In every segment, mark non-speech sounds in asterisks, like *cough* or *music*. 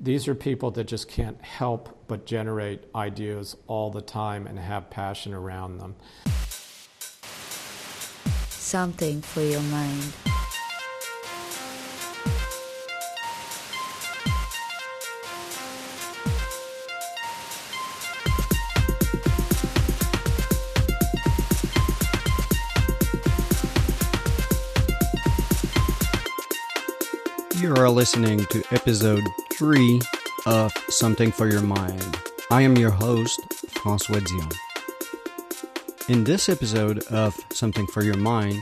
These are people that just can't help but generate ideas all the time and have passion around them. Something for your mind. Are listening to episode 3 of Something for Your Mind. I am your host, Francois Dion. In this episode of Something for Your Mind,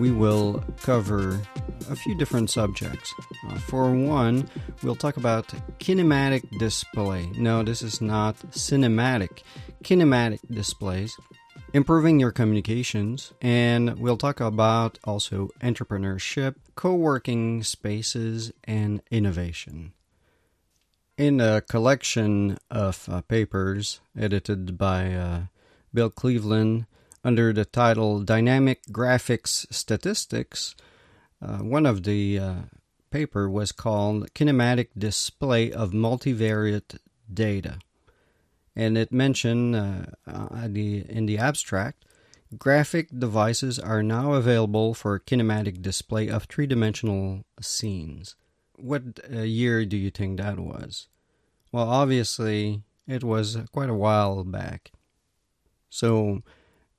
we will cover a few different subjects. Uh, for one, we'll talk about kinematic display. No, this is not cinematic. Kinematic displays improving your communications, and we'll talk about also entrepreneurship, co working spaces, and innovation. In a collection of uh, papers edited by uh, Bill Cleveland under the title Dynamic Graphics Statistics, uh, one of the uh, paper was called Kinematic Display of Multivariate Data and it mentioned uh, uh, the, in the abstract graphic devices are now available for kinematic display of three dimensional scenes. What uh, year do you think that was? Well, obviously, it was quite a while back. So,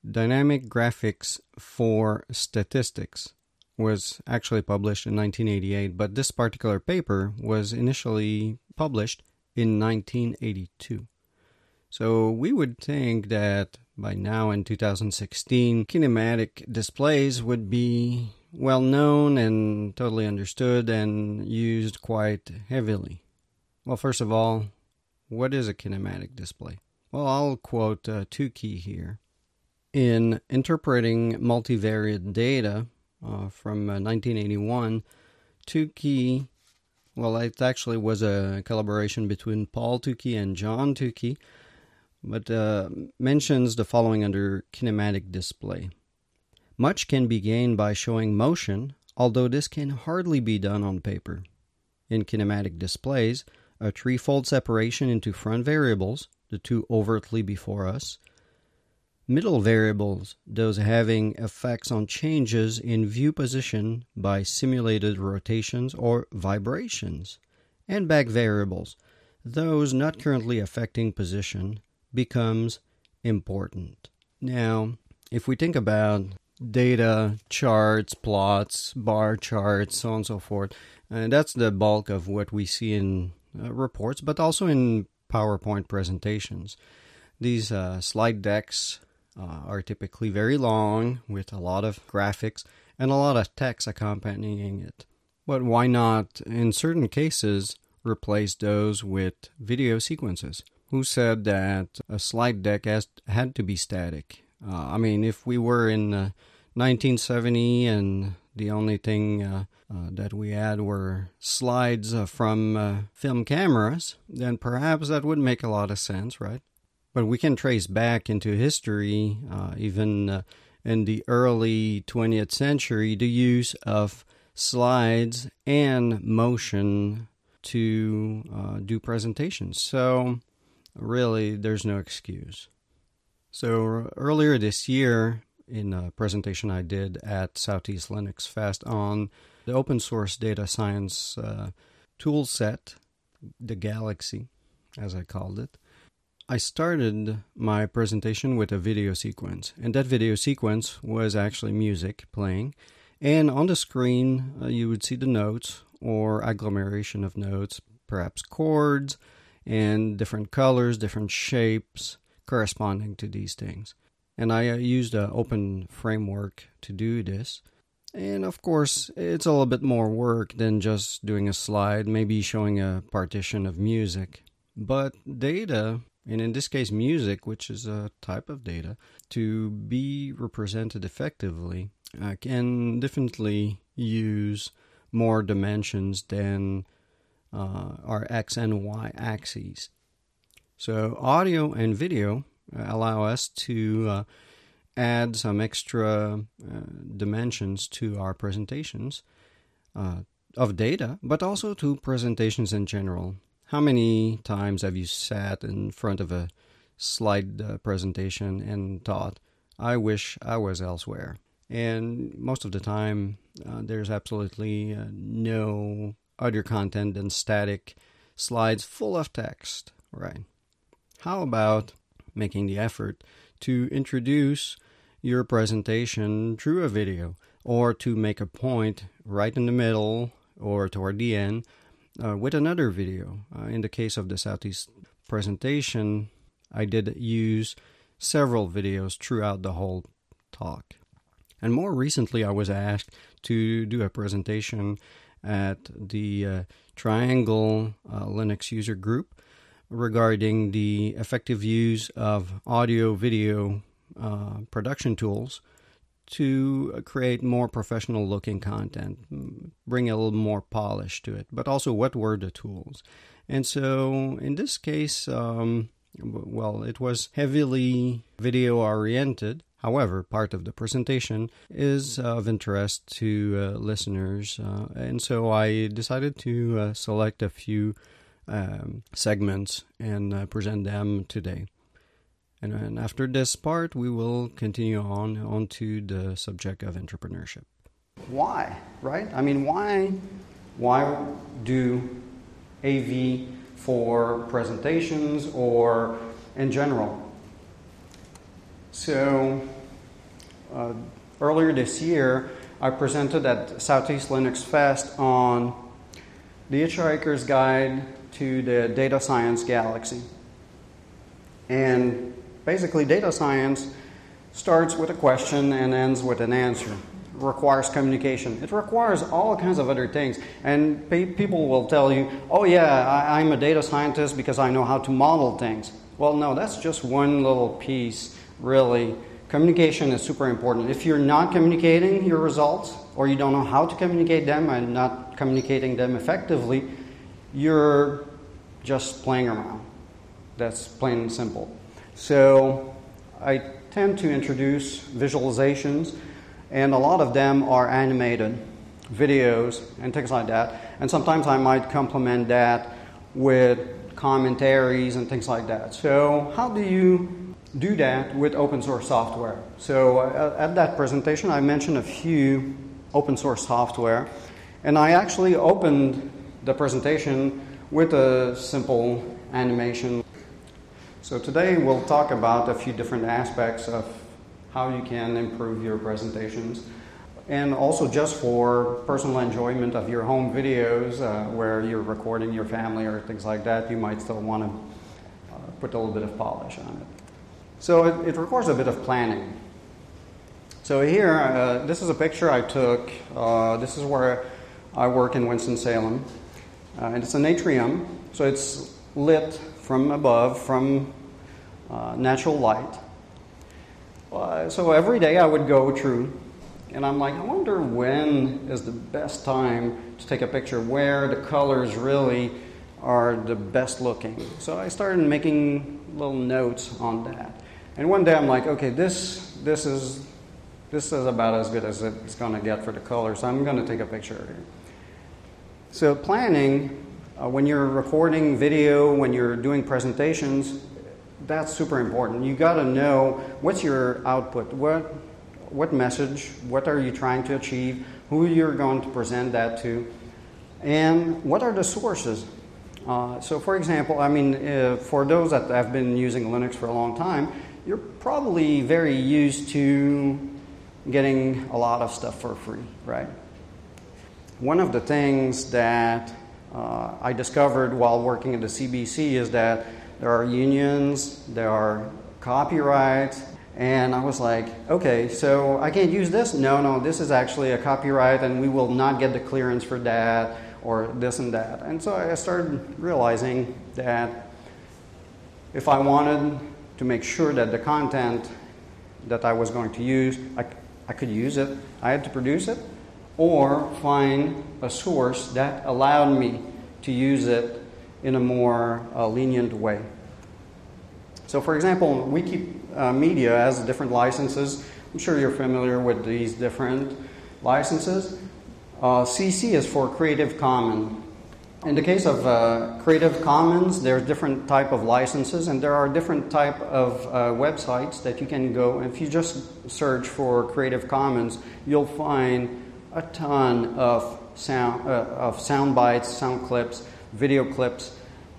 Dynamic Graphics for Statistics was actually published in 1988, but this particular paper was initially published in 1982. So we would think that by now in 2016, kinematic displays would be well known and totally understood and used quite heavily. Well, first of all, what is a kinematic display? Well, I'll quote uh, Tukey here. In interpreting multivariate data uh, from uh, 1981, Tukey, well, it actually was a collaboration between Paul Tukey and John Tukey but uh, mentions the following under kinematic display. Much can be gained by showing motion, although this can hardly be done on paper. In kinematic displays, a threefold separation into front variables, the two overtly before us, middle variables, those having effects on changes in view position by simulated rotations or vibrations, and back variables, those not currently affecting position, becomes important. Now, if we think about data, charts, plots, bar charts, so on and so forth, and that's the bulk of what we see in uh, reports, but also in PowerPoint presentations. These uh, slide decks uh, are typically very long with a lot of graphics and a lot of text accompanying it. But why not, in certain cases, replace those with video sequences? Who said that a slide deck has, had to be static. Uh, I mean, if we were in uh, 1970 and the only thing uh, uh that we had were slides uh, from uh, film cameras, then perhaps that would make a lot of sense, right? But we can trace back into history, even in the early 20th century, the use of slides and motion to do presentations. So really there's no excuse. So earlier this year, in a presentation I did at Southeast Linux Fest on the open source data science uh, tool set, the Galaxy, as I called it, I started my presentation with a video sequence, and that video sequence was actually music playing. And on the screen, uh, you would see the notes or agglomeration of notes, perhaps chords, and different colors, different shapes corresponding to these things. And I uh, used an open framework to do this. And of course, it's a little bit more work than just doing a slide, maybe showing a partition of music. But data, and in this case, music, which is a type of data, to be represented effectively, can definitely use more dimensions than uh, our x and y axes. So, audio and video allow us to uh, add some extra uh, dimensions to our presentations uh, of data, but also to presentations in general. How many times have you sat in front of a slide uh, presentation and thought, I wish I was elsewhere? And most of the time, uh, there's absolutely uh, no other content than static slides full of text, right? How about making the effort to introduce your presentation through a video or to make a point right in the middle or toward the end uh, with another video? Uh, in the case of the Southeast presentation, I did use several videos throughout the whole talk. And more recently, I was asked to do a presentation at the uh, Triangle uh, Linux user group regarding the effective use of audio video uh, production tools to create more professional looking content, bring a little more polish to it, but also what were the tools. And so in this case, um, well, it was heavily video oriented. However, part of the presentation is of interest to uh, listeners, uh, and so I decided to uh, select a few um, segments and uh, present them today. And, and after this part, we will continue on onto the subject of entrepreneurship. Why, right? I mean, why, why do AV for presentations or in general? So, uh, earlier this year, I presented at Southeast Linux Fest on the Hitchhiker's Guide to the Data Science Galaxy. And basically, data science starts with a question and ends with an answer. It requires communication. It requires all kinds of other things. And pe- people will tell you, oh, yeah, I- I'm a data scientist because I know how to model things. Well, no, that's just one little piece, really. Communication is super important. If you're not communicating your results, or you don't know how to communicate them and not communicating them effectively, you're just playing around. That's plain and simple. So I tend to introduce visualizations, and a lot of them are animated videos and things like that. And sometimes I might complement that with commentaries and things like that. So, how do you do that with open source software? So, uh, at that presentation, I mentioned a few open source software, and I actually opened the presentation with a simple animation. So, today we'll talk about a few different aspects of how you can improve your presentations and also just for personal enjoyment of your home videos uh, where you're recording your family or things like that, you might still want to uh, put a little bit of polish on it. So it, it requires a bit of planning. So here, uh, this is a picture I took. Uh, this is where I work in Winston-Salem. Uh, and it's an atrium, so it's lit from above, from uh, natural light. so every day I would go through and I'm like, I wonder when is the best time to take a picture where the colors really are the best looking. So I started making little notes on that. And one day I'm like, okay, this this is this is about as good as it's going to get for the color, So I'm going to take a picture here. So planning, uh, when you're recording video, when you're doing presentations, that's super important. You got to know what's your output. What what message, what are you trying to achieve, who you're going to present that to, and what are the sources. Uh, so, for example, I mean, uh, for those that have been using Linux for a long time, you're probably very used to getting a lot of stuff for free, right? One of the things that uh, I discovered while working at the CBC is that there are unions, there are copyrights, and I was like, okay, so I can't use this? No, no, this is actually a copyright and we will not get the clearance for that or this and that. And so I started realizing that if I wanted to make sure that the content that I was going to use, I, I could use it, I had to produce it, or find a source that allowed me to use it in a more uh, lenient way. So, for example, Wiki uh, Media has different licenses. I'm sure you're familiar with these different licenses. Uh, CC is for Creative Commons. In the case of uh, Creative Commons, there's different type of licenses, and there are different type of uh, websites that you can go. If you just search for Creative Commons, you'll find a ton of sound uh, of sound bites, sound clips, video clips,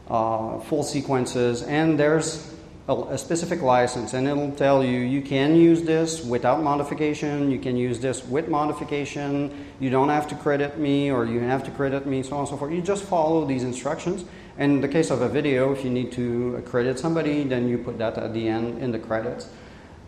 uh, full sequences, and there's a, specific license, and it'll tell you you can use this without modification, you can use this with modification, you don't have to credit me, or you have to credit me, so on and so forth. You just follow these instructions. And in the case of a video, if you need to credit somebody, then you put that at the end in the credits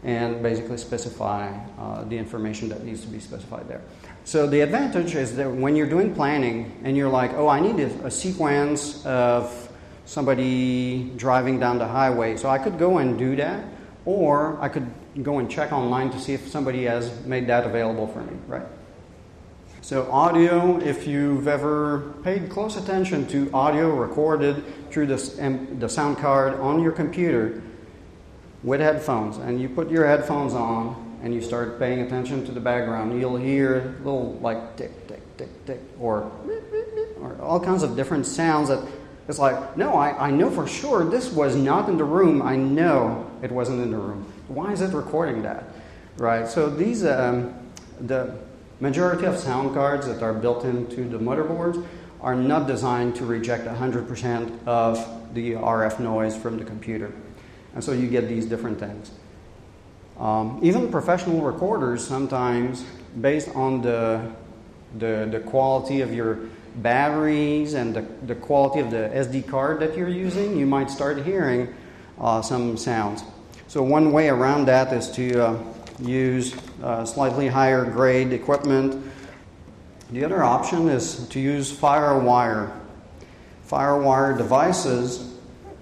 and basically specify uh, the information that needs to be specified there. So the advantage is that when you're doing planning and you're like, oh, I need a, a sequence of somebody driving down the highway. So I could go and do that, or I could go and check online to see if somebody has made that available for me, right? So, audio, if you've ever paid close attention to audio recorded through the, the sound card on your computer with headphones, and you put your headphones on and you start paying attention to the background, you'll hear little like tick, tick, tick, tick, or, or all kinds of different sounds that it's like, no, I, I know for sure this was not in the room. I know it wasn't in the room. Why is it recording that? Right? So these, um, the majority of sound cards that are built into the motherboards are not designed to reject 100% of the RF noise from the computer. And so you get these different things. Um, even professional recorders sometimes, based on the, the, the quality of your batteries and the, the quality of the SD card that you're using, you might start hearing uh, some sounds. So, one way around that is to uh, use uh, slightly higher grade equipment. The other option is to use FireWire. FireWire devices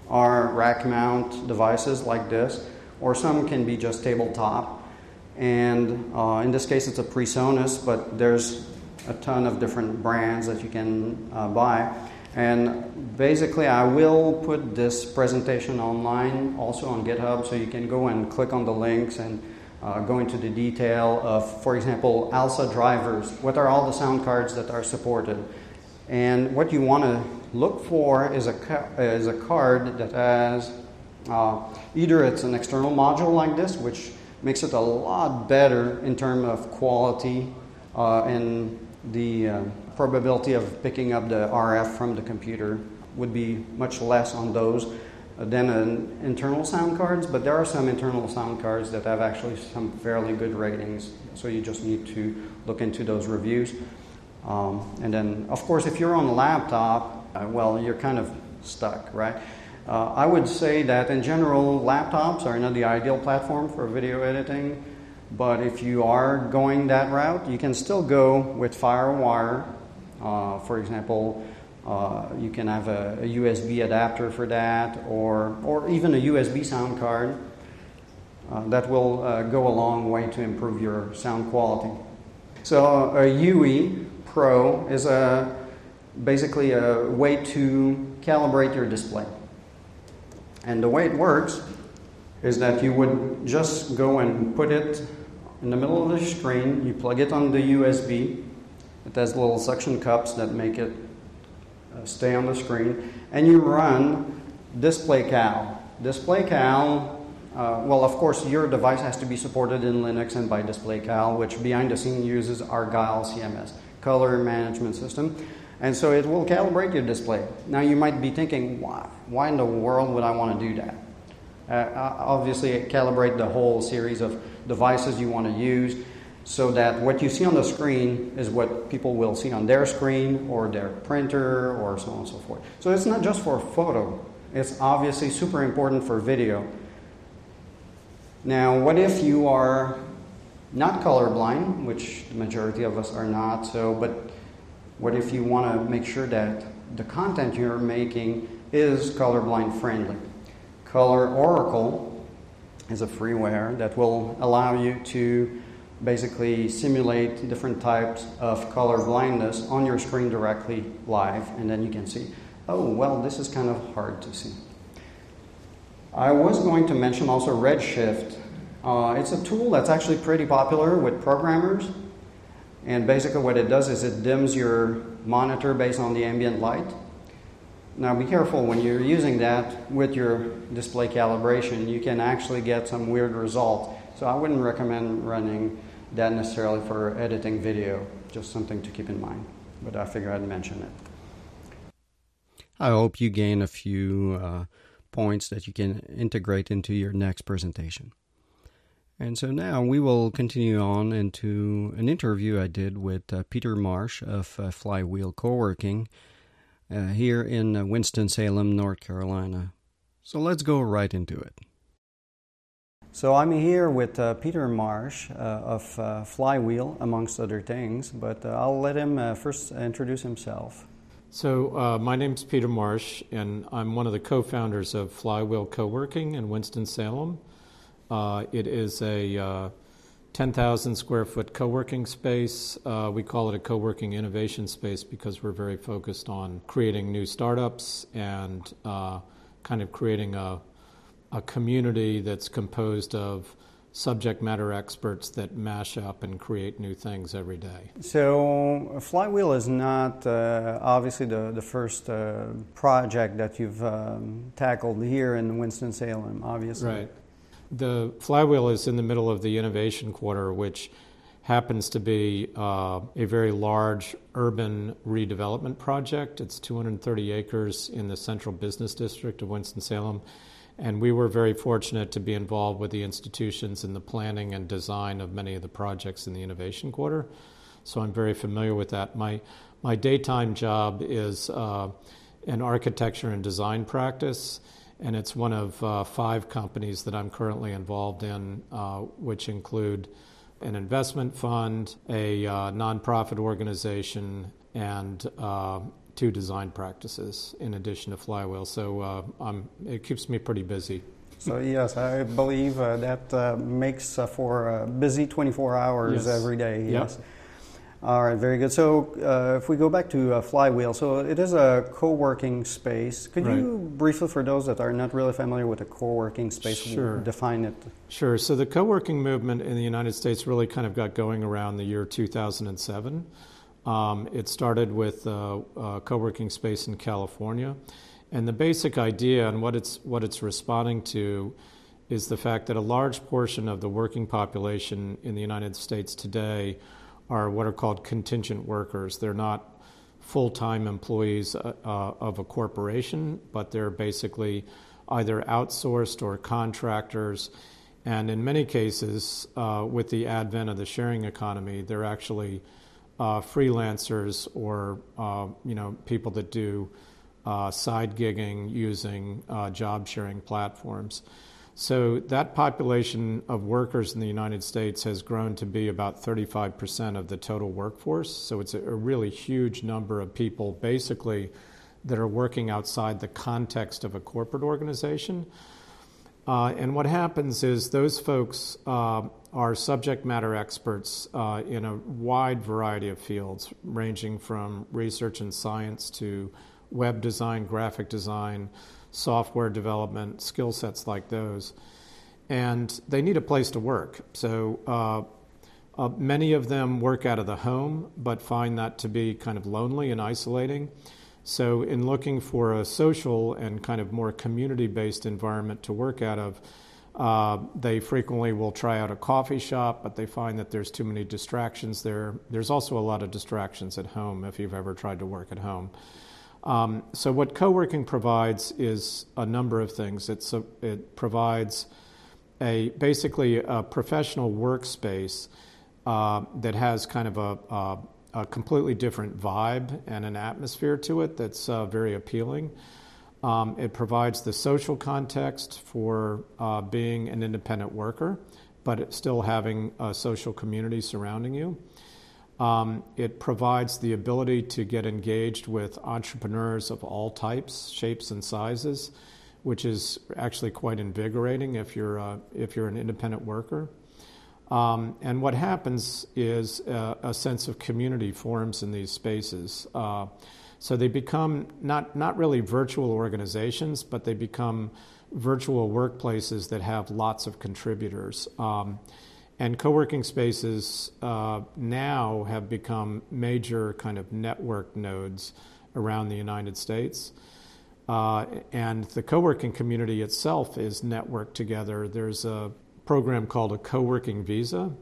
are rack mount devices like this, or some can be just tabletop. And uh, in this case, it's a PreSonus, but there's a ton of different brands that you can uh, buy. And basically, I will put this presentation online also on GitHub so you can go and click on the links and uh, go into the detail of, for example, ALSA drivers. What are all the sound cards that are supported? And what you want to look for is a, ca- is a card that has uh, either it's an external module like this, which makes it a lot better in terms of quality uh, and the uh, probability of picking up the RF from the computer would be much less on those than an internal sound cards, but there are some internal sound cards that have actually some fairly good ratings. So you just need to look into those reviews. Um, and then, of course, if you're on a laptop, uh, well, you're kind of stuck, right? Uh, I would say that in general, laptops are not the ideal platform for video editing. But if you are going that route, you can still go with FireWire. Uh, for example, uh, you can have a, a, USB adapter for that, or, or even a USB sound card. Uh, that will uh, go a long way to improve your sound quality. So, a Huey Pro is a, basically a way to calibrate your display. And the way it works is that you would just go and put it in the middle of the screen. You plug it on the USB. It has little suction cups that make it uh, stay on the screen. And you run DisplayCal. DisplayCal, uh, well, of course, your device has to be supported in Linux and by DisplayCal, which behind the scene uses Argyll CMS, color management system. And so it will calibrate your display. Now you might be thinking, why? Why in the world would I want to do that? Uh, obviously, it calibrate the whole series of devices you want to use so that what you see on the screen is what people will see on their screen or their printer or so on and so forth. So it's not just for photo, it's obviously super important for video. Now, what if you are not colorblind, which the majority of us are not, so but what if you want to make sure that the content you're making is colorblind friendly? Color Oracle is a freeware that will allow you to basically simulate different types of color blindness on your screen directly live, and then you can see, oh, well, this is kind of hard to see. I was going to mention also Redshift. Uh, it's a tool that's actually pretty popular with programmers, and basically what it does is it dims your monitor based on the ambient light. Now be careful when you're using that with your display calibration, you can actually get some weird result. So I wouldn't recommend running that necessarily for editing video, just something to keep in mind. But I figured I'd mention it. I hope you gain a few uh, points that you can integrate into your next presentation. And so now we will continue on into an interview I did with uh, Peter Marsh of uh, Flywheel Co-working uh, here in uh, Winston-Salem, North Carolina. So let's go right into it. So I'm here with uh, Peter Marsh uh, of Flywheel, amongst other things, but I'll let him first introduce himself. So, my name is Peter Marsh, and I'm one of the co founders of Flywheel Co-working in Winston-Salem. Uh, it is a uh, 10,000 square foot co working space. Uh, we call it a co working innovation space because we're very focused on creating new startups and uh, kind of creating a, a community that's composed of subject matter experts that mash up and create new things every day. So, Flywheel is not uh, obviously the, the first uh, project that you've um, tackled here in Winston-Salem, obviously. Right. The flywheel is in the middle of the innovation quarter, which happens to be uh, a very large urban redevelopment project. It's 230 acres in the central business district of Winston-Salem. And we were very fortunate to be involved with the institutions in the planning and design of many of the projects in the innovation quarter. So I'm very familiar with that. My, my daytime job is uh, an architecture and design practice and it's one of uh, five companies that I'm currently involved in, uh, which include an investment fund, a uh, nonprofit organization, and uh, two design practices in addition to Flywheel. So uh, it keeps me pretty busy. So yes, I believe uh, that makes for a busy 24 hours yes. every day. Yes. Yep. All right, very good. So, uh, if we go back to uh, Flywheel, so it is a co-working space. Could right. you briefly, for those that are not really familiar with a co-working space, sure. define it? Sure. So, the co-working movement in the United States really kind of got going around the year 2007. Um, it started with uh, a co-working space in California, and the basic idea and what it's what it's responding to is the fact that a large portion of the working population in the United States today are what are called contingent workers. They're not full time employees uh, uh, of a corporation, but they're basically either outsourced or contractors. And in many cases, uh, with the advent of the sharing economy, they're actually uh, freelancers or uh, you know people that do uh, side gigging using job sharing platforms. So that population of workers in the United States has grown to be about 35% of the total workforce. So it's a, really huge number of people basically that are working outside the context of a corporate organization. Uh, and what happens is those folks uh, are subject matter experts uh, in a wide variety of fields, ranging from research and science to web design, graphic design, software development, skill sets like those. And they need a place to work. So uh, uh, many of them work out of the home, but find that to be kind of lonely and isolating. So, in looking for a social and kind of more community based environment to work out of, uh, they frequently will try out a coffee shop, but they find that there's too many distractions there. There's also a lot of distractions at home if you've ever tried to work at home. Um, so, what co working provides is a number of things. It's a, it provides a basically a professional workspace uh, that has kind of a, a, a, completely different vibe and an atmosphere to it that's uh, very appealing. Um, it provides the social context for uh, being an independent worker, but still having a social community surrounding you. Um, it provides the ability to get engaged with entrepreneurs of all types, shapes, and sizes, which is actually quite invigorating if you're, uh, if you're an independent worker. Um, and what happens is uh, a sense of community forms in these spaces. Uh, so they become not, not really virtual organizations, but they become virtual workplaces that have lots of contributors. Um, and co working spaces uh, now have become major kind of network nodes around the United States. Uh, and the co working community itself is networked together. There's a program called a co working visa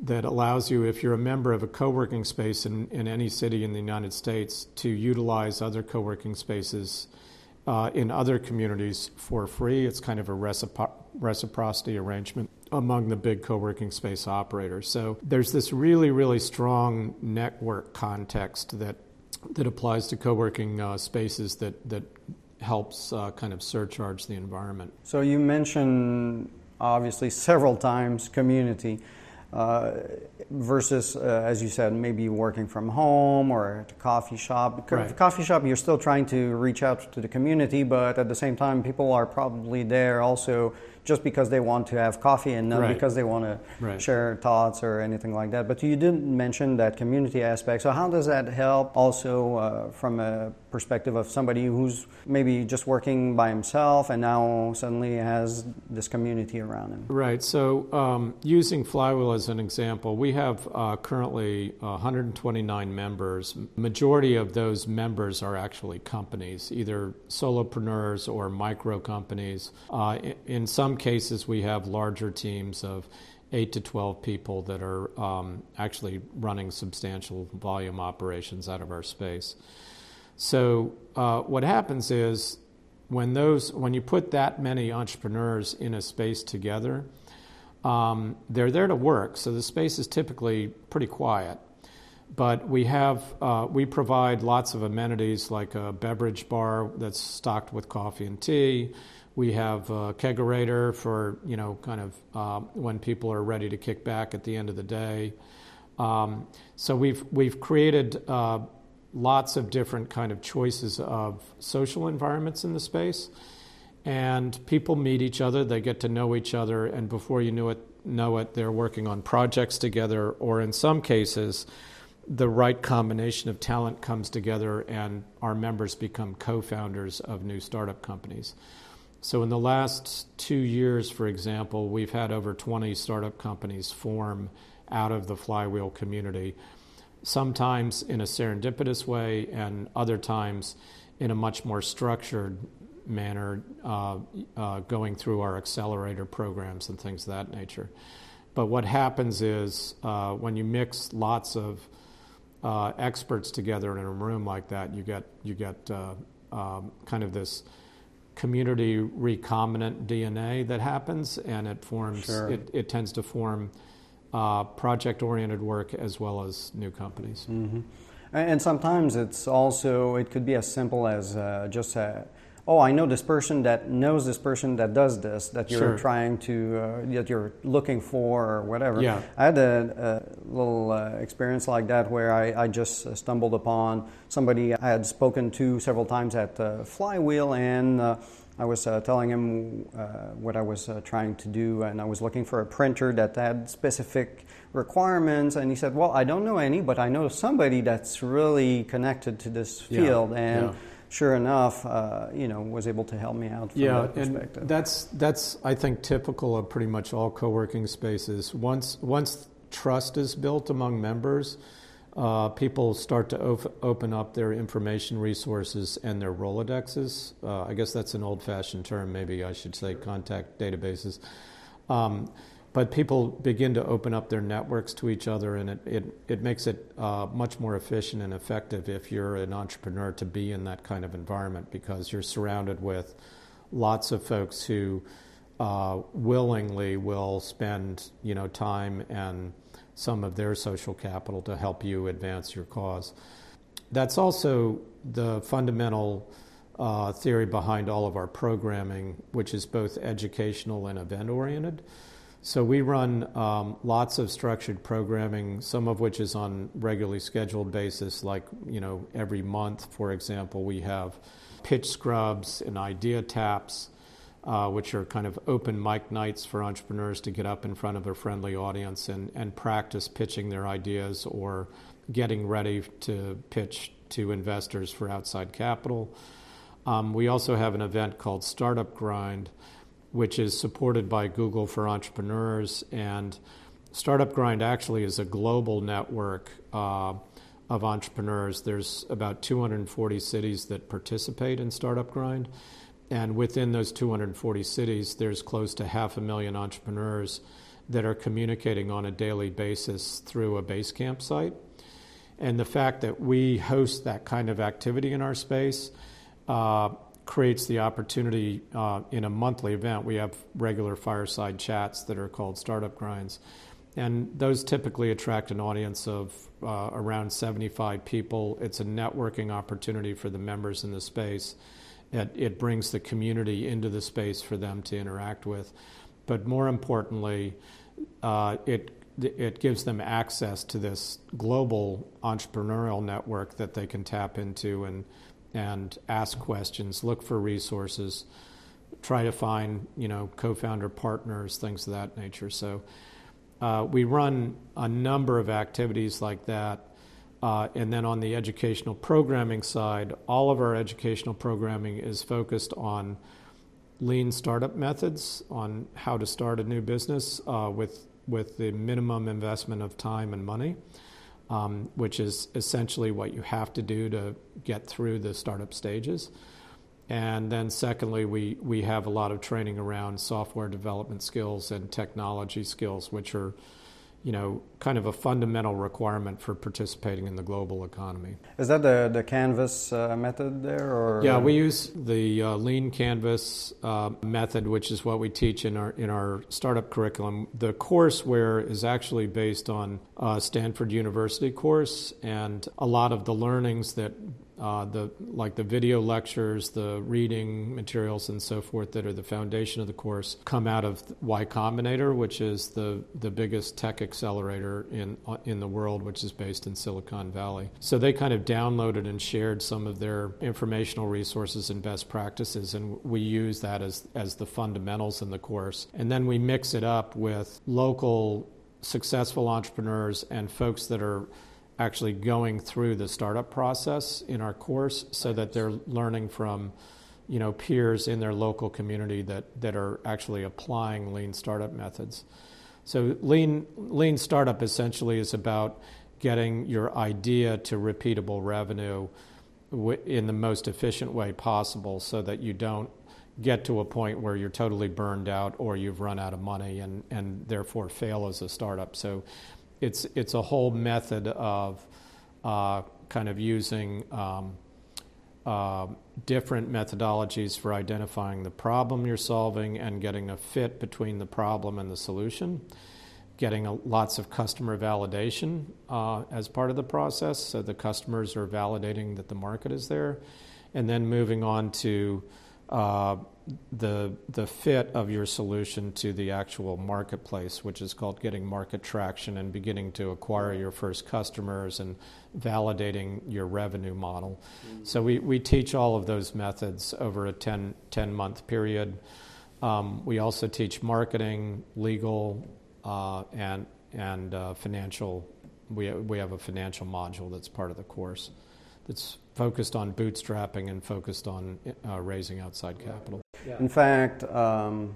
that allows you, if you're a member of a co working space in, in any city in the United States, to utilize other co working spaces uh, in other communities for free. It's kind of a recipro- reciprocity arrangement among the big co working space operators. So there's this really, really strong network context that, that applies to co working uh, spaces that, that helps uh, kind of surcharge the environment. So you mentioned obviously several times community. Uh, versus, uh, as you said, maybe working from home or at a coffee shop. Right. Coffee shop, you're still trying to reach out to the community, but at the same time, people are probably there also just because they want to have coffee and not right. because they want to right. share thoughts or anything like that. But you didn't mention that community aspect. So how does that help also uh, from a perspective of somebody who's maybe just working by himself and now suddenly has this community around him? Right. So um, using Flywheel as an example, we have uh, currently 129 members. Majority of those members are actually companies, either solopreneurs or micro companies. Uh, in some some cases, we have larger teams of 8 to 12 people that are um, actually running substantial volume operations out of our space. So, uh, what happens is when, those, when you put that many entrepreneurs in a space together, um, they're there to work, so the space is typically pretty quiet. But we have uh, we provide lots of amenities like a beverage bar that's stocked with coffee and tea. We have a kegerator for, you know, kind of uh, when people are ready to kick back at the end of the day. Um, so we've, we've created uh, lots of different kind of choices of social environments in the space. And people meet each other, they get to know each other, and before you know it, know it, they're working on projects together, or in some cases, the right combination of talent comes together and our members become co founders of new startup companies. So, in the last two years, for example, we've had over 20 startup companies form out of the Flywheel community, sometimes in a serendipitous way, and other times in a much more structured manner, uh, uh, going through our accelerator programs and things of that nature. But what happens is uh, when you mix lots of uh, experts together in a room like that, you get you get uh, um, kind of this community recombinant DNA that happens, and it forms. Sure. It, it, tends to form uh, project-oriented work as well as new companies. Mm-hmm. And sometimes it's also it could be as simple as uh, just a oh, I know this person that knows this person that does this that you're sure. trying to uh, that you're looking for or whatever. Yeah. I had a, a little uh, experience like that where I, I, just stumbled upon somebody I had spoken to several times at uh, Flywheel and. Uh, I was uh, telling him uh, what I was trying to do, and I was looking for a printer that had specific requirements. And he said, "Well, I don't know any, but I know somebody that's really connected to this field." Yeah. And yeah sure enough, uh, you know, was able to help me out. From yeah, that perspective. and that's that's I think typical of pretty much all co-working spaces. Once once trust is built among members, uh, people start to op- open up their information resources and their Rolodexes. Uh, I guess that's an old-fashioned term. Maybe I should say contact databases. Um, but people begin to open up their networks to each other, and it, it, it makes it uh, much more efficient and effective if you're an entrepreneur to be in that kind of environment because you're surrounded with lots of folks who uh, willingly will spend you know time and some of their social capital to help you advance your cause. That's also the fundamental uh, theory behind all of our programming, which is both educational and event oriented. So we run um, lots of structured programming, some of which is on regularly scheduled basis, like you know every month, for example, we have pitch scrubs and idea taps, uh, which are kind of open mic nights for entrepreneurs to get up in front of a friendly audience and, and practice pitching their ideas or getting ready to pitch to investors for outside capital. Um, we also have an event called Startup Grind which is supported by Google for Entrepreneurs. And Startup Grind actually is a global network uh, of entrepreneurs. There's about 240 cities that participate in Startup Grind. And within those 240 cities, there's close to half a million entrepreneurs that are communicating on a daily basis through a Basecamp site. And the fact that we host that kind of activity in our space uh, creates the opportunity uh, in a monthly event. We have regular fireside chats that are called Startup Grinds. And those typically attract an audience of uh, around 75 people. It's a networking opportunity for the members in the space. It, it brings the community into the space for them to interact with. But more importantly, uh, it it gives them access to this global entrepreneurial network that they can tap into and and ask questions, look for resources, try to find you know co-founder partners, things of that nature. So uh, we run a number of activities like that. Uh, and then on the educational programming side, all of our educational programming is focused on lean startup methods, on how to start a new business uh, with, with the minimum investment of time and money, um, which is essentially what you have to do to get through the startup stages. And then, secondly, we, we have a lot of training around software development skills and technology skills, which are you know, kind of a fundamental requirement for participating in the global economy. Is that the, the Canvas uh, method there? Or? Yeah, we use the uh, Lean Canvas uh, method, which is what we teach in our, in our startup curriculum. The courseware is actually based on a Stanford University course, and a lot of the learnings that uh, the like the video lectures, the reading materials, and so forth that are the foundation of the course come out of Y Combinator, which is the the biggest tech accelerator in uh, in the world, which is based in Silicon Valley. So they kind of downloaded and shared some of their informational resources and best practices, and we use that as as the fundamentals in the course, and then we mix it up with local successful entrepreneurs and folks that are actually going through the startup process in our course so that they're learning from you know peers in their local community that, that are actually applying lean startup methods. So lean lean startup essentially is about getting your idea to repeatable revenue in the most efficient way possible so that you don't get to a point where you're totally burned out or you've run out of money and, and therefore fail as a startup. So it's it's a whole method of uh, kind of using um, uh, different methodologies for identifying the problem you're solving and getting a fit between the problem and the solution. Getting a, lots of customer validation uh, as part of the process, so the customers are validating that the market is there, and then moving on to uh, the the fit of your solution to the actual marketplace, which is called getting market traction and beginning to acquire your first customers and validating your revenue model. Mm-hmm. So we, we teach all of those methods over a 10, 10 month period. Um, we also teach marketing, legal, uh, and and uh, financial. We we have a financial module that's part of the course that's focused on bootstrapping and focused on uh, raising outside capital. Yeah. In fact, um,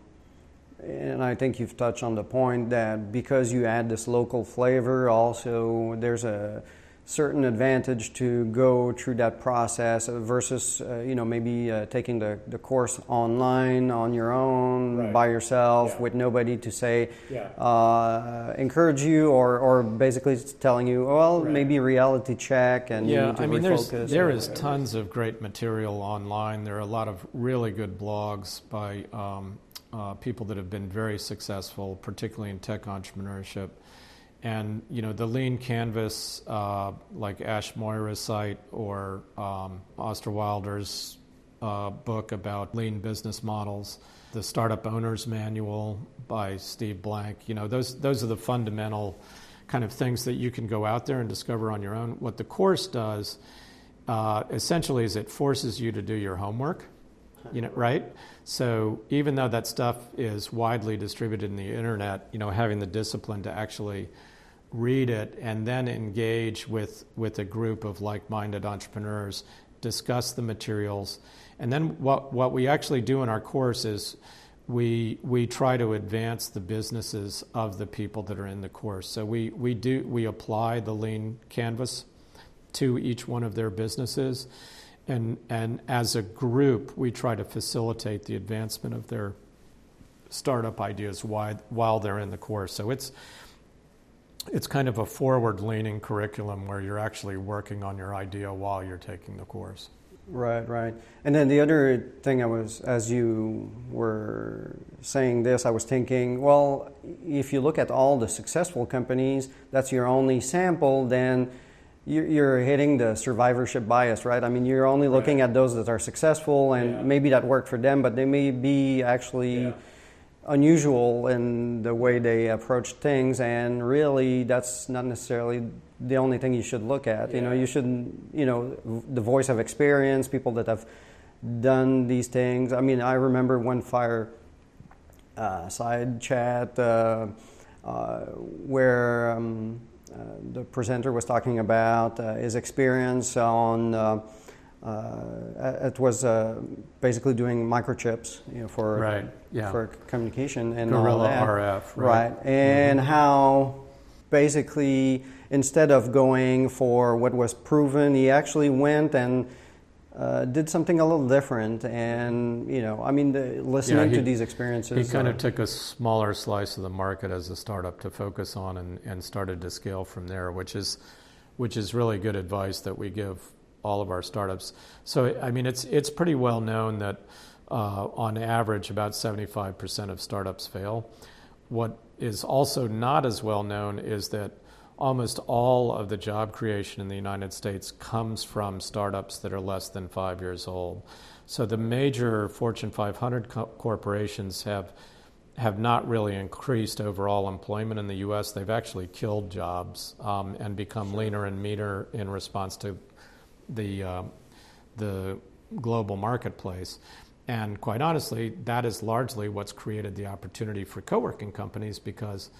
and I think you've touched on the point that because you add this local flavor, also there's a certain advantage to go through that process versus uh, you know maybe uh, taking the, the course online on your own right. by yourself yeah. with nobody to say yeah. uh, encourage you or, or basically telling you well right. maybe reality check and yeah I mean there's there is tons of great material online there are a lot of really good blogs by um, uh, people that have been very successful particularly in tech entrepreneurship and you know the lean canvas, uh, like Ash Maurya's site or um, Osterwalder's uh, book about lean business models, the Startup Owner's Manual by Steve Blank. You know those those are the fundamental kind of things that you can go out there and discover on your own. What the course does uh, essentially is it forces you to do your homework. You know, right? So even though that stuff is widely distributed in the internet, you know, having the discipline to actually read it, and then engage with, with a group of like minded entrepreneurs, discuss the materials. And then what, what we actually do in our course is we, we try to advance the businesses of the people that are in the course. So we, we, do, we apply the lean canvas to each one of their businesses. And, and as a group, we try to facilitate the advancement of their startup ideas while, while they're in the course. So it's, it's kind of a forward leaning curriculum where you're actually working on your idea while you're taking the course. Right, right. And then the other thing I was, as you were saying this, I was thinking, well, if you look at all the successful companies, that's your only sample, then you're hitting the survivorship bias, right? I mean, you're only looking right. at those that are successful, and yeah. maybe that worked for them, but they may be actually. Yeah unusual in the way they approach things, and really that's not necessarily the only thing you should look at. Yeah. You know, you should, you know, the voice of experience, people that have done these things. I mean, I remember one fire uh, side chat uh, uh, where um, the presenter was talking about uh, his experience on uh, uh, it was uh, basically doing microchips you know, for right. yeah. for communication and Gorilla all that. RF, right? right. And mm-hmm. how basically instead of going for what was proven, he actually went and uh, did something a little different. And you know, I mean, the, listening yeah, he, to these experiences, he kind of took a smaller slice of the market as a startup to focus on, and, and started to scale from there, which is which is really good advice that we give all of our startups. So, I mean, it's, it's pretty well known that uh, on average, about 75% of startups fail. What is also not as well known is that almost all of the job creation in the United States comes from startups that are less than five years old. So the major Fortune 500 co- corporations have have not really increased overall employment in the U.S. They've actually killed jobs um, and become leaner and meaner in response to the, uh, the global marketplace. And quite honestly, that is largely what's created the opportunity for co working companies because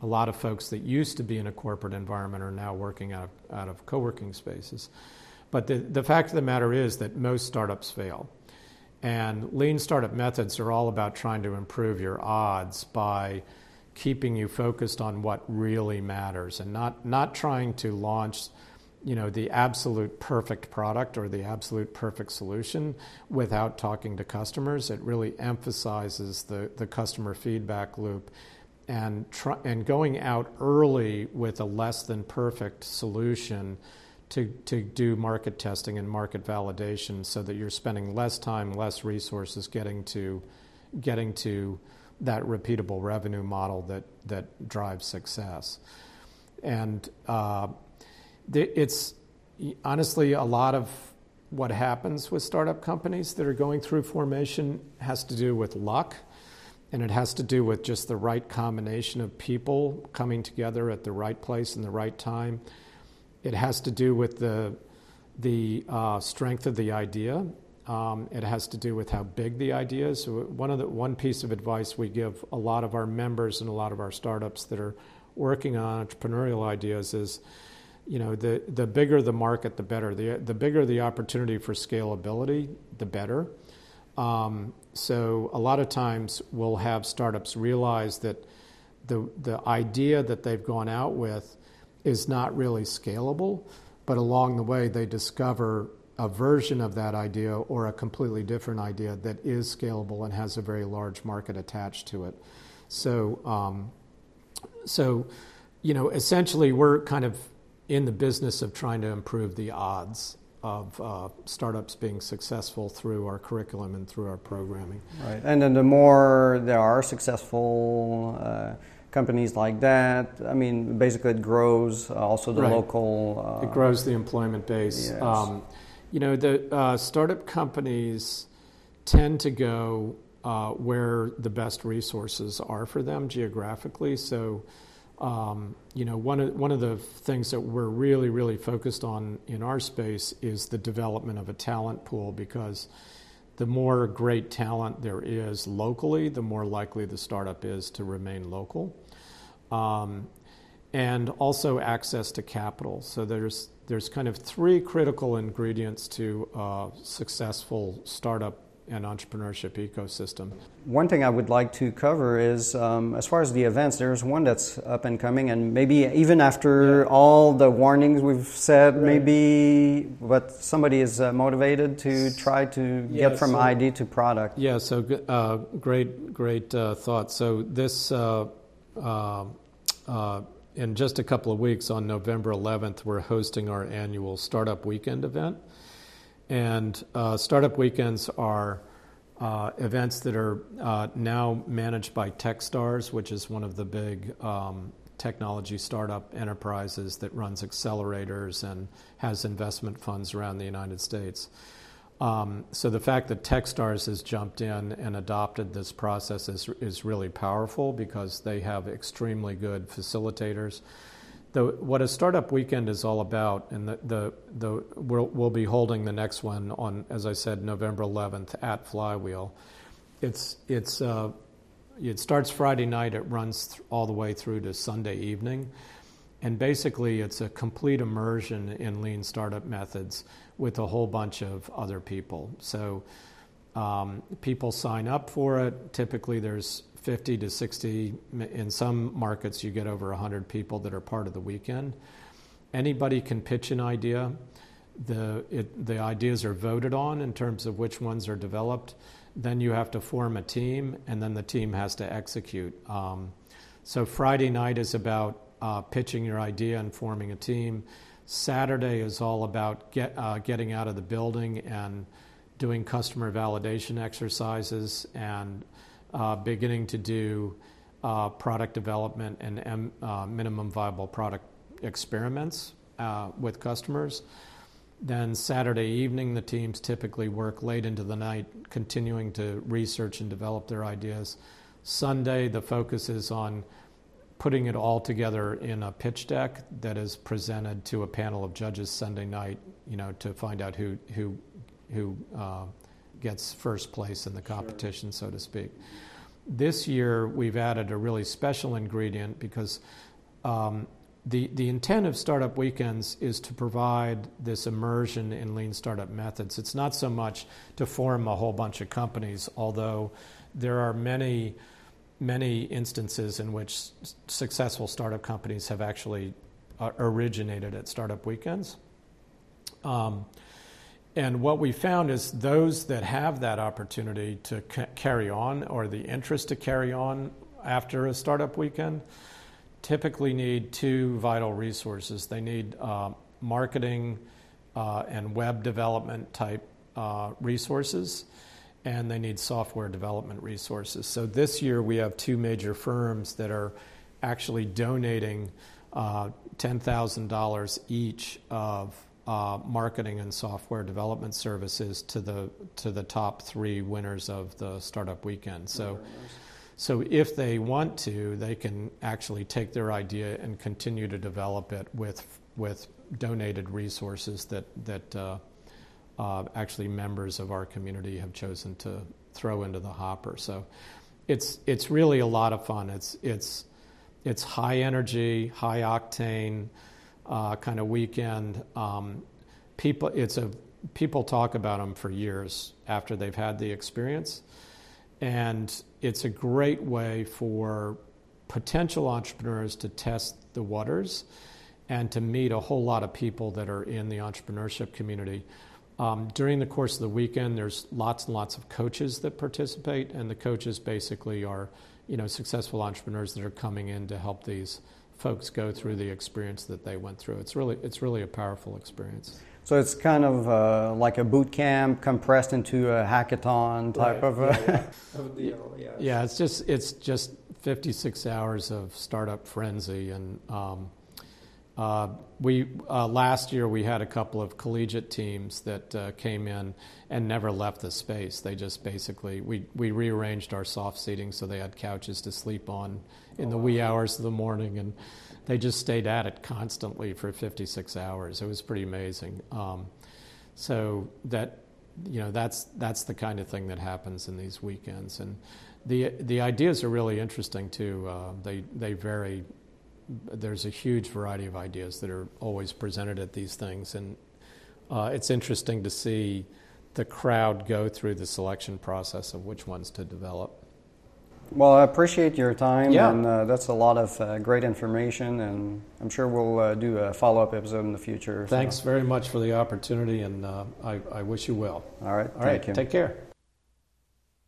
a lot of folks that used to be in a corporate environment are now working out, out of co working spaces. But the, the fact of the matter is that most startups fail. And lean startup methods are all about trying to improve your odds by keeping you focused on what really matters and not, not trying to launch you know the absolute perfect product or the absolute perfect solution without talking to customers. It really emphasizes the, the customer feedback loop and and going out early with a less than perfect solution to, to do market testing and market validation so that you're spending less time, less resources getting to getting to that repeatable revenue model that that drives success. And uh, it's honestly a lot of what happens with startup companies that are going through formation has to do with luck and it has to do with just the right combination of people coming together at the right place and the right time. It has to do with the the uh, strength of the idea. Um, it has to do with how big the idea is. One of the one piece of advice we give a lot of our members and a lot of our startups that are working on entrepreneurial ideas is you know, the, the bigger the market, the better. The, the bigger the opportunity for scalability, the better. Um, so a lot of times we'll have startups realize that the, the idea that they've gone out with is not really scalable, but along the way they discover a version of that idea or a completely different idea that is scalable and has a very large market attached to it. So, um, so you know, essentially we're kind of in the business of trying to improve the odds of uh, startups being successful through our curriculum and through our programming. Right, and then the more there are successful uh, companies like that, I mean, basically it grows also the right. local. Uh, it grows the employment base. Yes. Um, you know, the uh, startup companies tend to go uh, where the best resources are for them geographically. So um, you know, one of, one of the things that we're really, really focused on in our space is the development of a talent pool because the more great talent there is locally, the more likely the startup is to remain local. Um, and also access to capital. So there's, there's kind of three critical ingredients to a successful startup and entrepreneurship ecosystem. One thing I would like to cover is um, as far as the events, there's one that's up and coming, and maybe even after yeah. all the warnings we've said, right. maybe, but somebody is uh, motivated to try to yeah, get from so, ID to product. Yeah, so uh, great, great uh, thought. So this. Uh, uh, uh, in just a couple of weeks on November 11th, we're hosting our annual Startup Weekend event. And uh, Startup Weekends are uh, events that are uh, now managed by Techstars, which is one of the big um, technology startup enterprises that runs accelerators and has investment funds around the United States. Um, so the fact that Techstars has jumped in and adopted this process is, is really powerful because they have extremely good facilitators. The, what a startup weekend is all about, and the, the, the we'll, we'll, be holding the next one on, as I said, November 11th at Flywheel. It's, it's, uh, it starts Friday night, it runs th- all the way through to Sunday evening. And basically, it's a complete immersion in lean startup methods with a whole bunch of other people. So um, people sign up for it. Typically, there's 50 to 60. In some markets, you get over 100 people that are part of the weekend. Anybody can pitch an idea. The, it, the ideas are voted on in terms of which ones are developed. Then you have to form a team, and then the team has to execute. Um, so Friday night is about uh, pitching your idea and forming a team. Saturday is all about get, uh, getting out of the building and doing customer validation exercises and beginning to do uh, product development and uh, minimum viable product experiments uh, with customers. Then Saturday evening, the teams typically work late into the night, continuing to research and develop their ideas. Sunday, the focus is on putting it all together in a pitch deck that is presented to a panel of judges Sunday night, you know, to find out who who who uh, gets first place in the competition, sure. so to speak. This year, we've added a really special ingredient because um, the the intent of startup weekends is to provide this immersion in lean startup methods. It's not so much to form a whole bunch of companies, although there are many many instances in which successful startup companies have actually uh, originated at startup weekends. Um, and what we found is those that have that opportunity to ca- carry on or the interest to carry on after a startup weekend typically need two vital resources. They need uh, marketing uh, and web development type uh, resources and they need software development resources. So this year we have two major firms that are actually donating uh, $10,000 each of uh, marketing and software development services to the to the top three winners of the startup weekend. So. So if they want to, they can actually take their idea and continue to develop it with with donated resources that that uh, uh, actually members of our community have chosen to throw into the hopper. So it's it's really a lot of fun. It's it's it's high energy, high octane uh, kind of weekend. Um, people, it's a people talk about them for years after they've had the experience, and it's a great way for potential entrepreneurs to test the waters and to meet a whole lot of people that are in the entrepreneurship community um, during the course of the weekend, there's lots and lots of coaches that participate, and the coaches basically are, you know, successful entrepreneurs that are coming in to help these folks go through the experience that they went through. It's really, it's really a powerful experience. So it's kind of uh, like a boot camp compressed into a hackathon type right. of. *laughs* A yeah, yeah. yeah, it's just it's just 56 hours of startup frenzy and. Um, uh, we uh, last year we had a couple of collegiate teams that uh, came in and never left the space. They just basically we we rearranged our soft seating so they had couches to sleep on in the wee hours of the morning, and they just stayed at it constantly for 56 hours. It was pretty amazing. Um, so that you know that's that's the kind of thing that happens in these weekends, and the the ideas are really interesting too. Uh, they they vary there's a huge variety of ideas that are always presented at these things, and uh, it's interesting to see the crowd go through the selection process of which ones to develop. Well, I appreciate your time, Yeah. and uh, that's a lot of uh, great information, and I'm sure we'll uh, do a follow up episode in the future. so- Thanks very much for the opportunity, and uh, I, I wish you well. All right, all right, thank you. take care.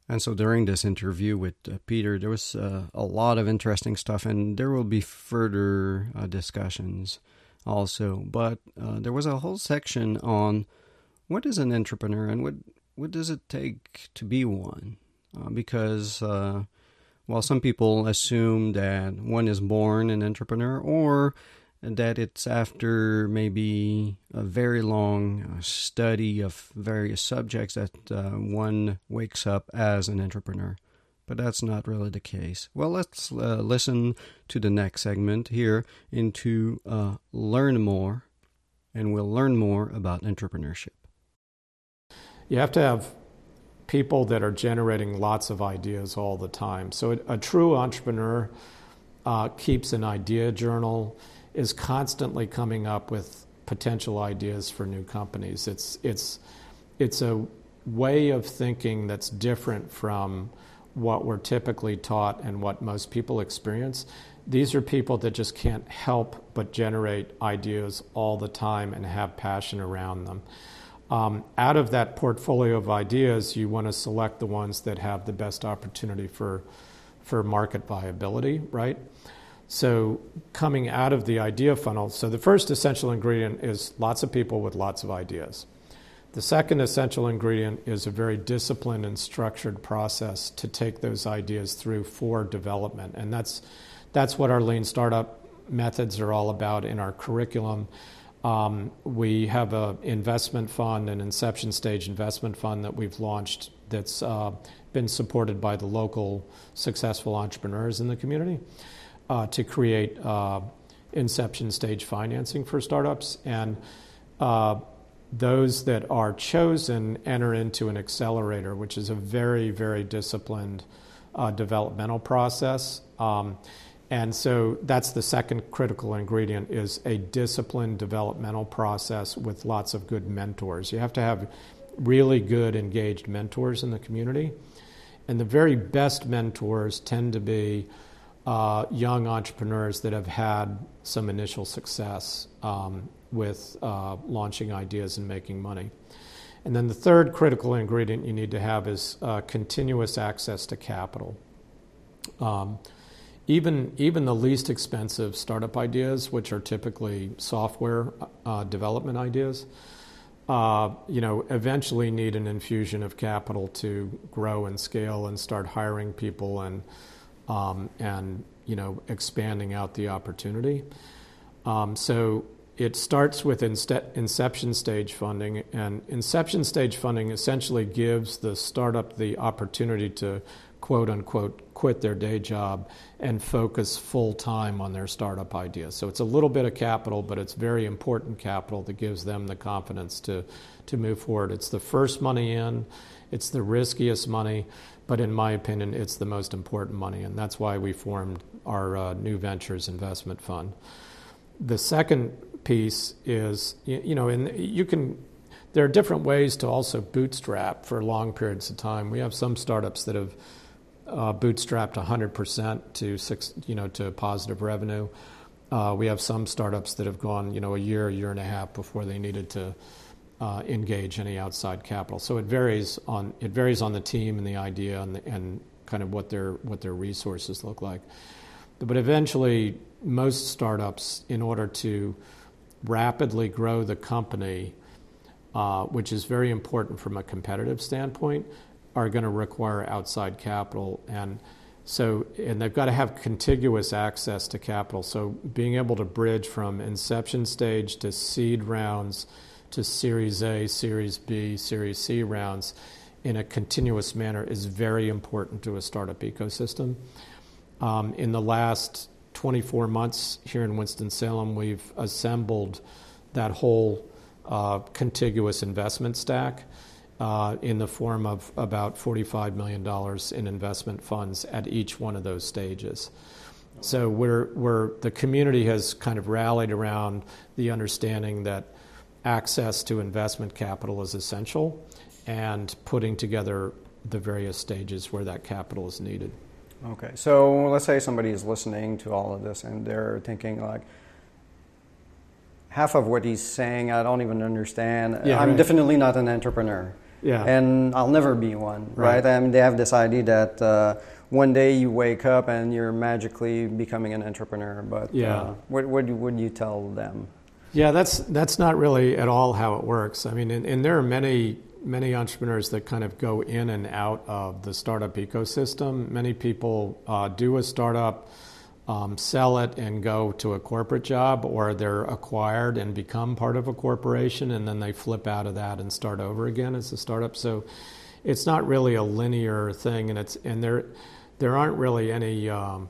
And so during this interview with uh, Peter, there was uh, a lot of interesting stuff, and there will be further uh, discussions also. But uh, there was a whole section on what is an entrepreneur and what what does it take to be one, uh, because uh, while some people assume that one is born an entrepreneur or that it's after maybe a very long uh, study of various subjects that uh, one wakes up as an entrepreneur. But that's not really the case. Well, let's uh, listen to the next segment here into uh, Learn More, and we'll learn more about entrepreneurship. You have to have people that are generating lots of ideas all the time. So a, true entrepreneur uh, keeps an idea journal, is constantly coming up with potential ideas for new companies. It's it's it's a way of thinking that's different from what we're typically taught and what most people experience. These are people that just can't help but generate ideas all the time and have passion around them. Um, out of that portfolio of ideas, you want to select the ones that have the best opportunity for, market viability, right? So, coming out of the idea funnel, so the first essential ingredient is lots of people with lots of ideas. The second essential ingredient is a very disciplined and structured process to take those ideas through for development. And that's, that's what our lean startup methods are all about in our curriculum. Um, we have an investment fund, an inception stage investment fund that we've launched that's uh, been supported by the local successful entrepreneurs in the community uh, to create uh, inception stage financing for startups. And those that are chosen enter into an accelerator, which is a very, very disciplined developmental process. And so that's the second critical ingredient is a disciplined developmental process with lots of good mentors. You have to have really good engaged mentors in the community. And the very best mentors tend to be uh, young entrepreneurs that have had some initial success um, with uh, launching ideas and making money. And then the third critical ingredient you need to have is uh, continuous access to capital. Um, even even the least expensive startup ideas, which are typically software uh, development ideas, uh, you know, eventually need an infusion of capital to grow and scale and start hiring people and um, and you know expanding out the opportunity. Um, so it starts with inception stage funding, and inception stage funding essentially gives the startup the opportunity to quote unquote quit their day job and focus full time on their startup idea. So it's a little bit of capital, but it's very important capital that gives them the confidence to, to move forward. It's the first money in, it's the riskiest money, but in my opinion, it's the most important money, and that's why we formed our uh, New Ventures Investment Fund. The second piece is, you, you know, and you can there are different ways to also bootstrap for long periods of time. We have some startups that have uh, bootstrapped 100% to six, you know, to positive revenue. Uh, we have some startups that have gone, you know, a year, a year and a half before they needed to uh, engage any outside capital. So it varies on it varies on the team and the idea and, kind of what their what their resources look like. But eventually, most startups, in order to rapidly grow the company, which is very important from a competitive standpoint, are going to require outside capital. And so and they've got to have contiguous access to capital. So being able to bridge from inception stage to seed rounds to series a series b series c rounds in a continuous manner is very important to a startup ecosystem. Um, in the last 24 months here in winston-salem we've assembled that whole uh, contiguous investment stack Uh, in the form of about $45 million in investment funds at each one of those stages. So we're, we're, the community has kind of rallied around the understanding that access to investment capital is essential, and putting together the various stages where that capital is needed. Okay, so let's say somebody is listening to all of this and they're thinking like, half of what he's saying I don't even understand. Yeah, I'm right. definitely not an entrepreneur. Yeah. And I'll never be one, right? Right. I mean, they have this idea that uh, one day you wake up and you're magically becoming an entrepreneur. But Yeah. uh, what what would you tell them? Yeah, that's that's not really at all how it works. I mean, and, and there are many many entrepreneurs that kind of go in and out of the startup ecosystem. Many people uh, do a startup, um, sell it, and go to a corporate job, or they're acquired and become part of a corporation, and then they flip out of that and start over again as a startup. So it's not really a linear thing, and it's and there there aren't really any. Um,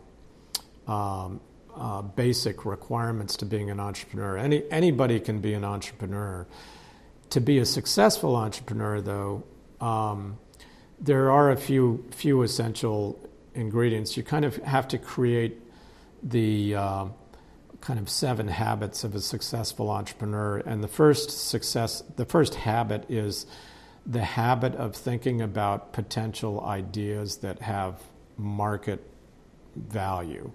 um, uh, basic requirements to being an entrepreneur. Any anybody can be an entrepreneur. To be a successful entrepreneur, though, um, there are a few few essential ingredients. You kind of have to create the uh, kind of seven habits of a successful entrepreneur, and the first success, the first habit is the habit of thinking about potential ideas that have market value.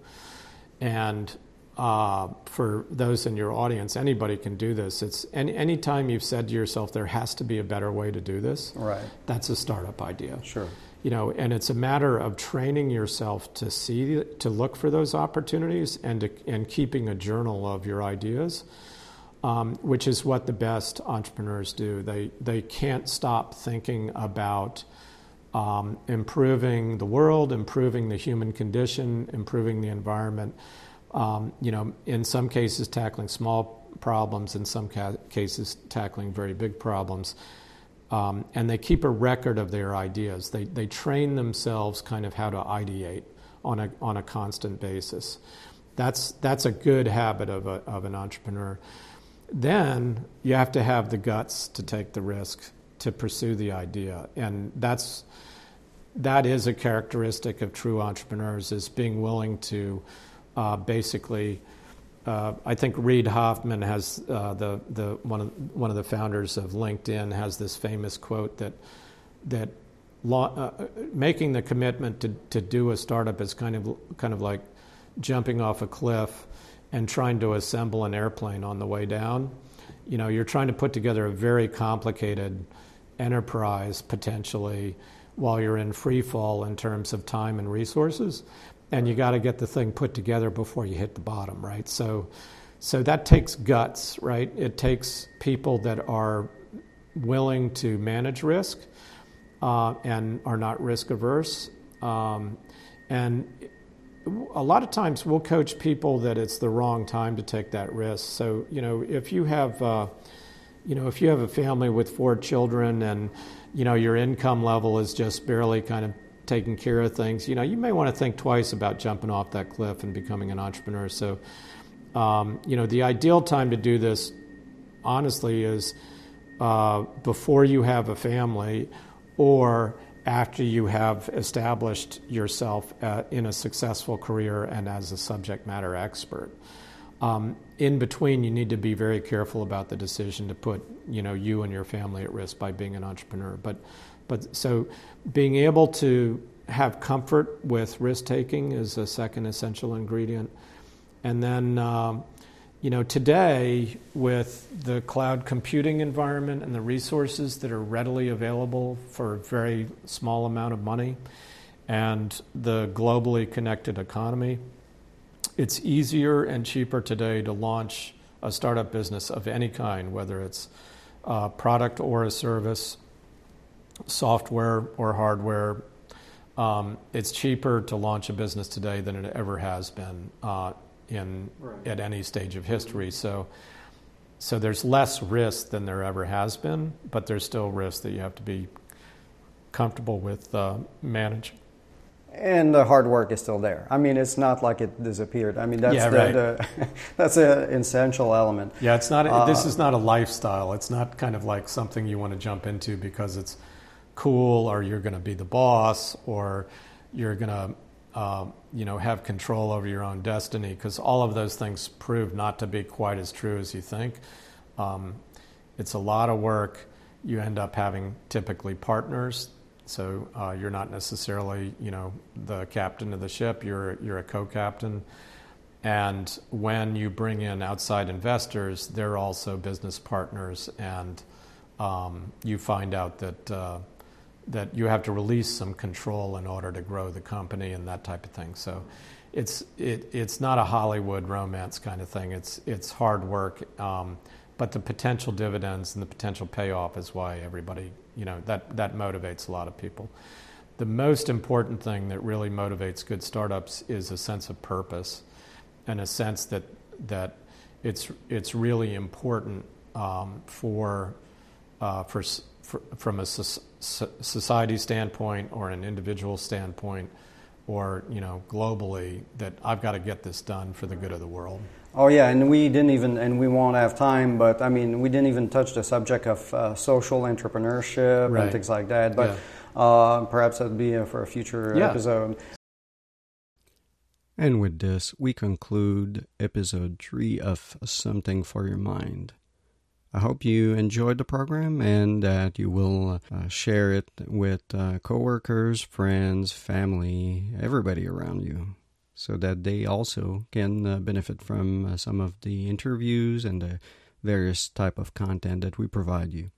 And uh, for those in your audience, anybody can do this. It's any anytime you've said to yourself, "There has to be a better way to do this." Right. That's a startup idea. Sure. You know, and it's a matter of training yourself to see, to look for those opportunities, and to, and keeping a journal of your ideas, um, which is what the best entrepreneurs do. They they can't stop thinking about um, improving the world, improving the human condition, improving the environment. Um, you know, in some cases, tackling small problems, in some ca- cases, tackling very big problems. Um, and they keep a record of their ideas. They, they train themselves kind of how to ideate on a, on a constant basis. That's, that's a good habit of, a, of an entrepreneur. Then you have to have the guts to take the risk to pursue the idea. And that's, that is a characteristic of true entrepreneurs is being willing to uh, basically uh, I think Reid Hoffman has uh, the the one of one of the founders of LinkedIn has this famous quote that that uh, making the commitment to, to do a startup is kind of kind of like jumping off a cliff and trying to assemble an airplane on the way down. You know, you're trying to put together a very complicated enterprise potentially while you're in free fall in terms of time and resources and you got to get the thing put together before you hit the bottom, right? So, so that takes guts, right? It takes people that are willing to manage risk uh, and are not risk averse. Um, and a lot of times we'll coach people that it's the wrong time to take that risk. So, you know, if you have, uh, you know, if you have a family with four children and, you know, your income level is just barely kind of taking care of things, you know, you may want to think twice about jumping off that cliff and becoming an entrepreneur. So, um, you know, the ideal time to do this, honestly, is uh, before you have a family or after you have established yourself uh, in a successful career and as a subject matter expert. Um, in between, you need to be very careful about the decision to put, you know, you and your family at risk by being an entrepreneur. But but so being able to have comfort with risk taking is a second essential ingredient. And then, um, you know, today with the cloud computing environment and the resources that are readily available for a very small amount of money and the globally connected economy, it's easier and cheaper today to launch a startup business of any kind, whether it's a product or a service software or hardware. Um, it's cheaper to launch a business today than it ever has been uh, in Right. at any stage of history. So, so there's less risk than there ever has been, but there's still risk that you have to be comfortable with uh, managing. And the hard work is still there. I mean, it's not like it disappeared. I mean, that's Yeah, the, right. the *laughs* that's an essential element. Yeah, it's not. Uh, this is not a lifestyle. It's not kind of like something you want to jump into because it's cool, or you're going to be the boss, or you're going to, um, you know, have control over your own destiny. Because all of those things prove not to be quite as true as you think. Um, it's a lot of work. you end up having typically partners. So uh, you're not necessarily, you know, the captain of the ship. You're you're a co-captain. And when you bring in outside investors, they're also business partners, and um, you find out that uh, that you have to release some control in order to grow the company and that type of thing. So it's it, it's not a Hollywood romance kind of thing. It's it's hard work, um, but the potential dividends and the potential payoff is why everybody you know that that motivates a lot of people. The most important thing that really motivates good startups is a sense of purpose, and a sense that that it's it's really important um, for uh, for, for, from a society standpoint or an individual standpoint or you know globally that I've got to get this done for the good of the world. Oh yeah, and we didn't even, and we won't have time, but I mean, we didn't even touch the subject of uh, social entrepreneurship right. and things like that. But yeah. uh, perhaps that'd be uh, for a future yeah. episode. And with this, we conclude episode three of Something for Your Mind. I hope you enjoyed the program and that you will uh, share it with uh, coworkers, friends, family, everybody around you, so that they also can uh, benefit from uh, some of the interviews and the various type of content that we provide you.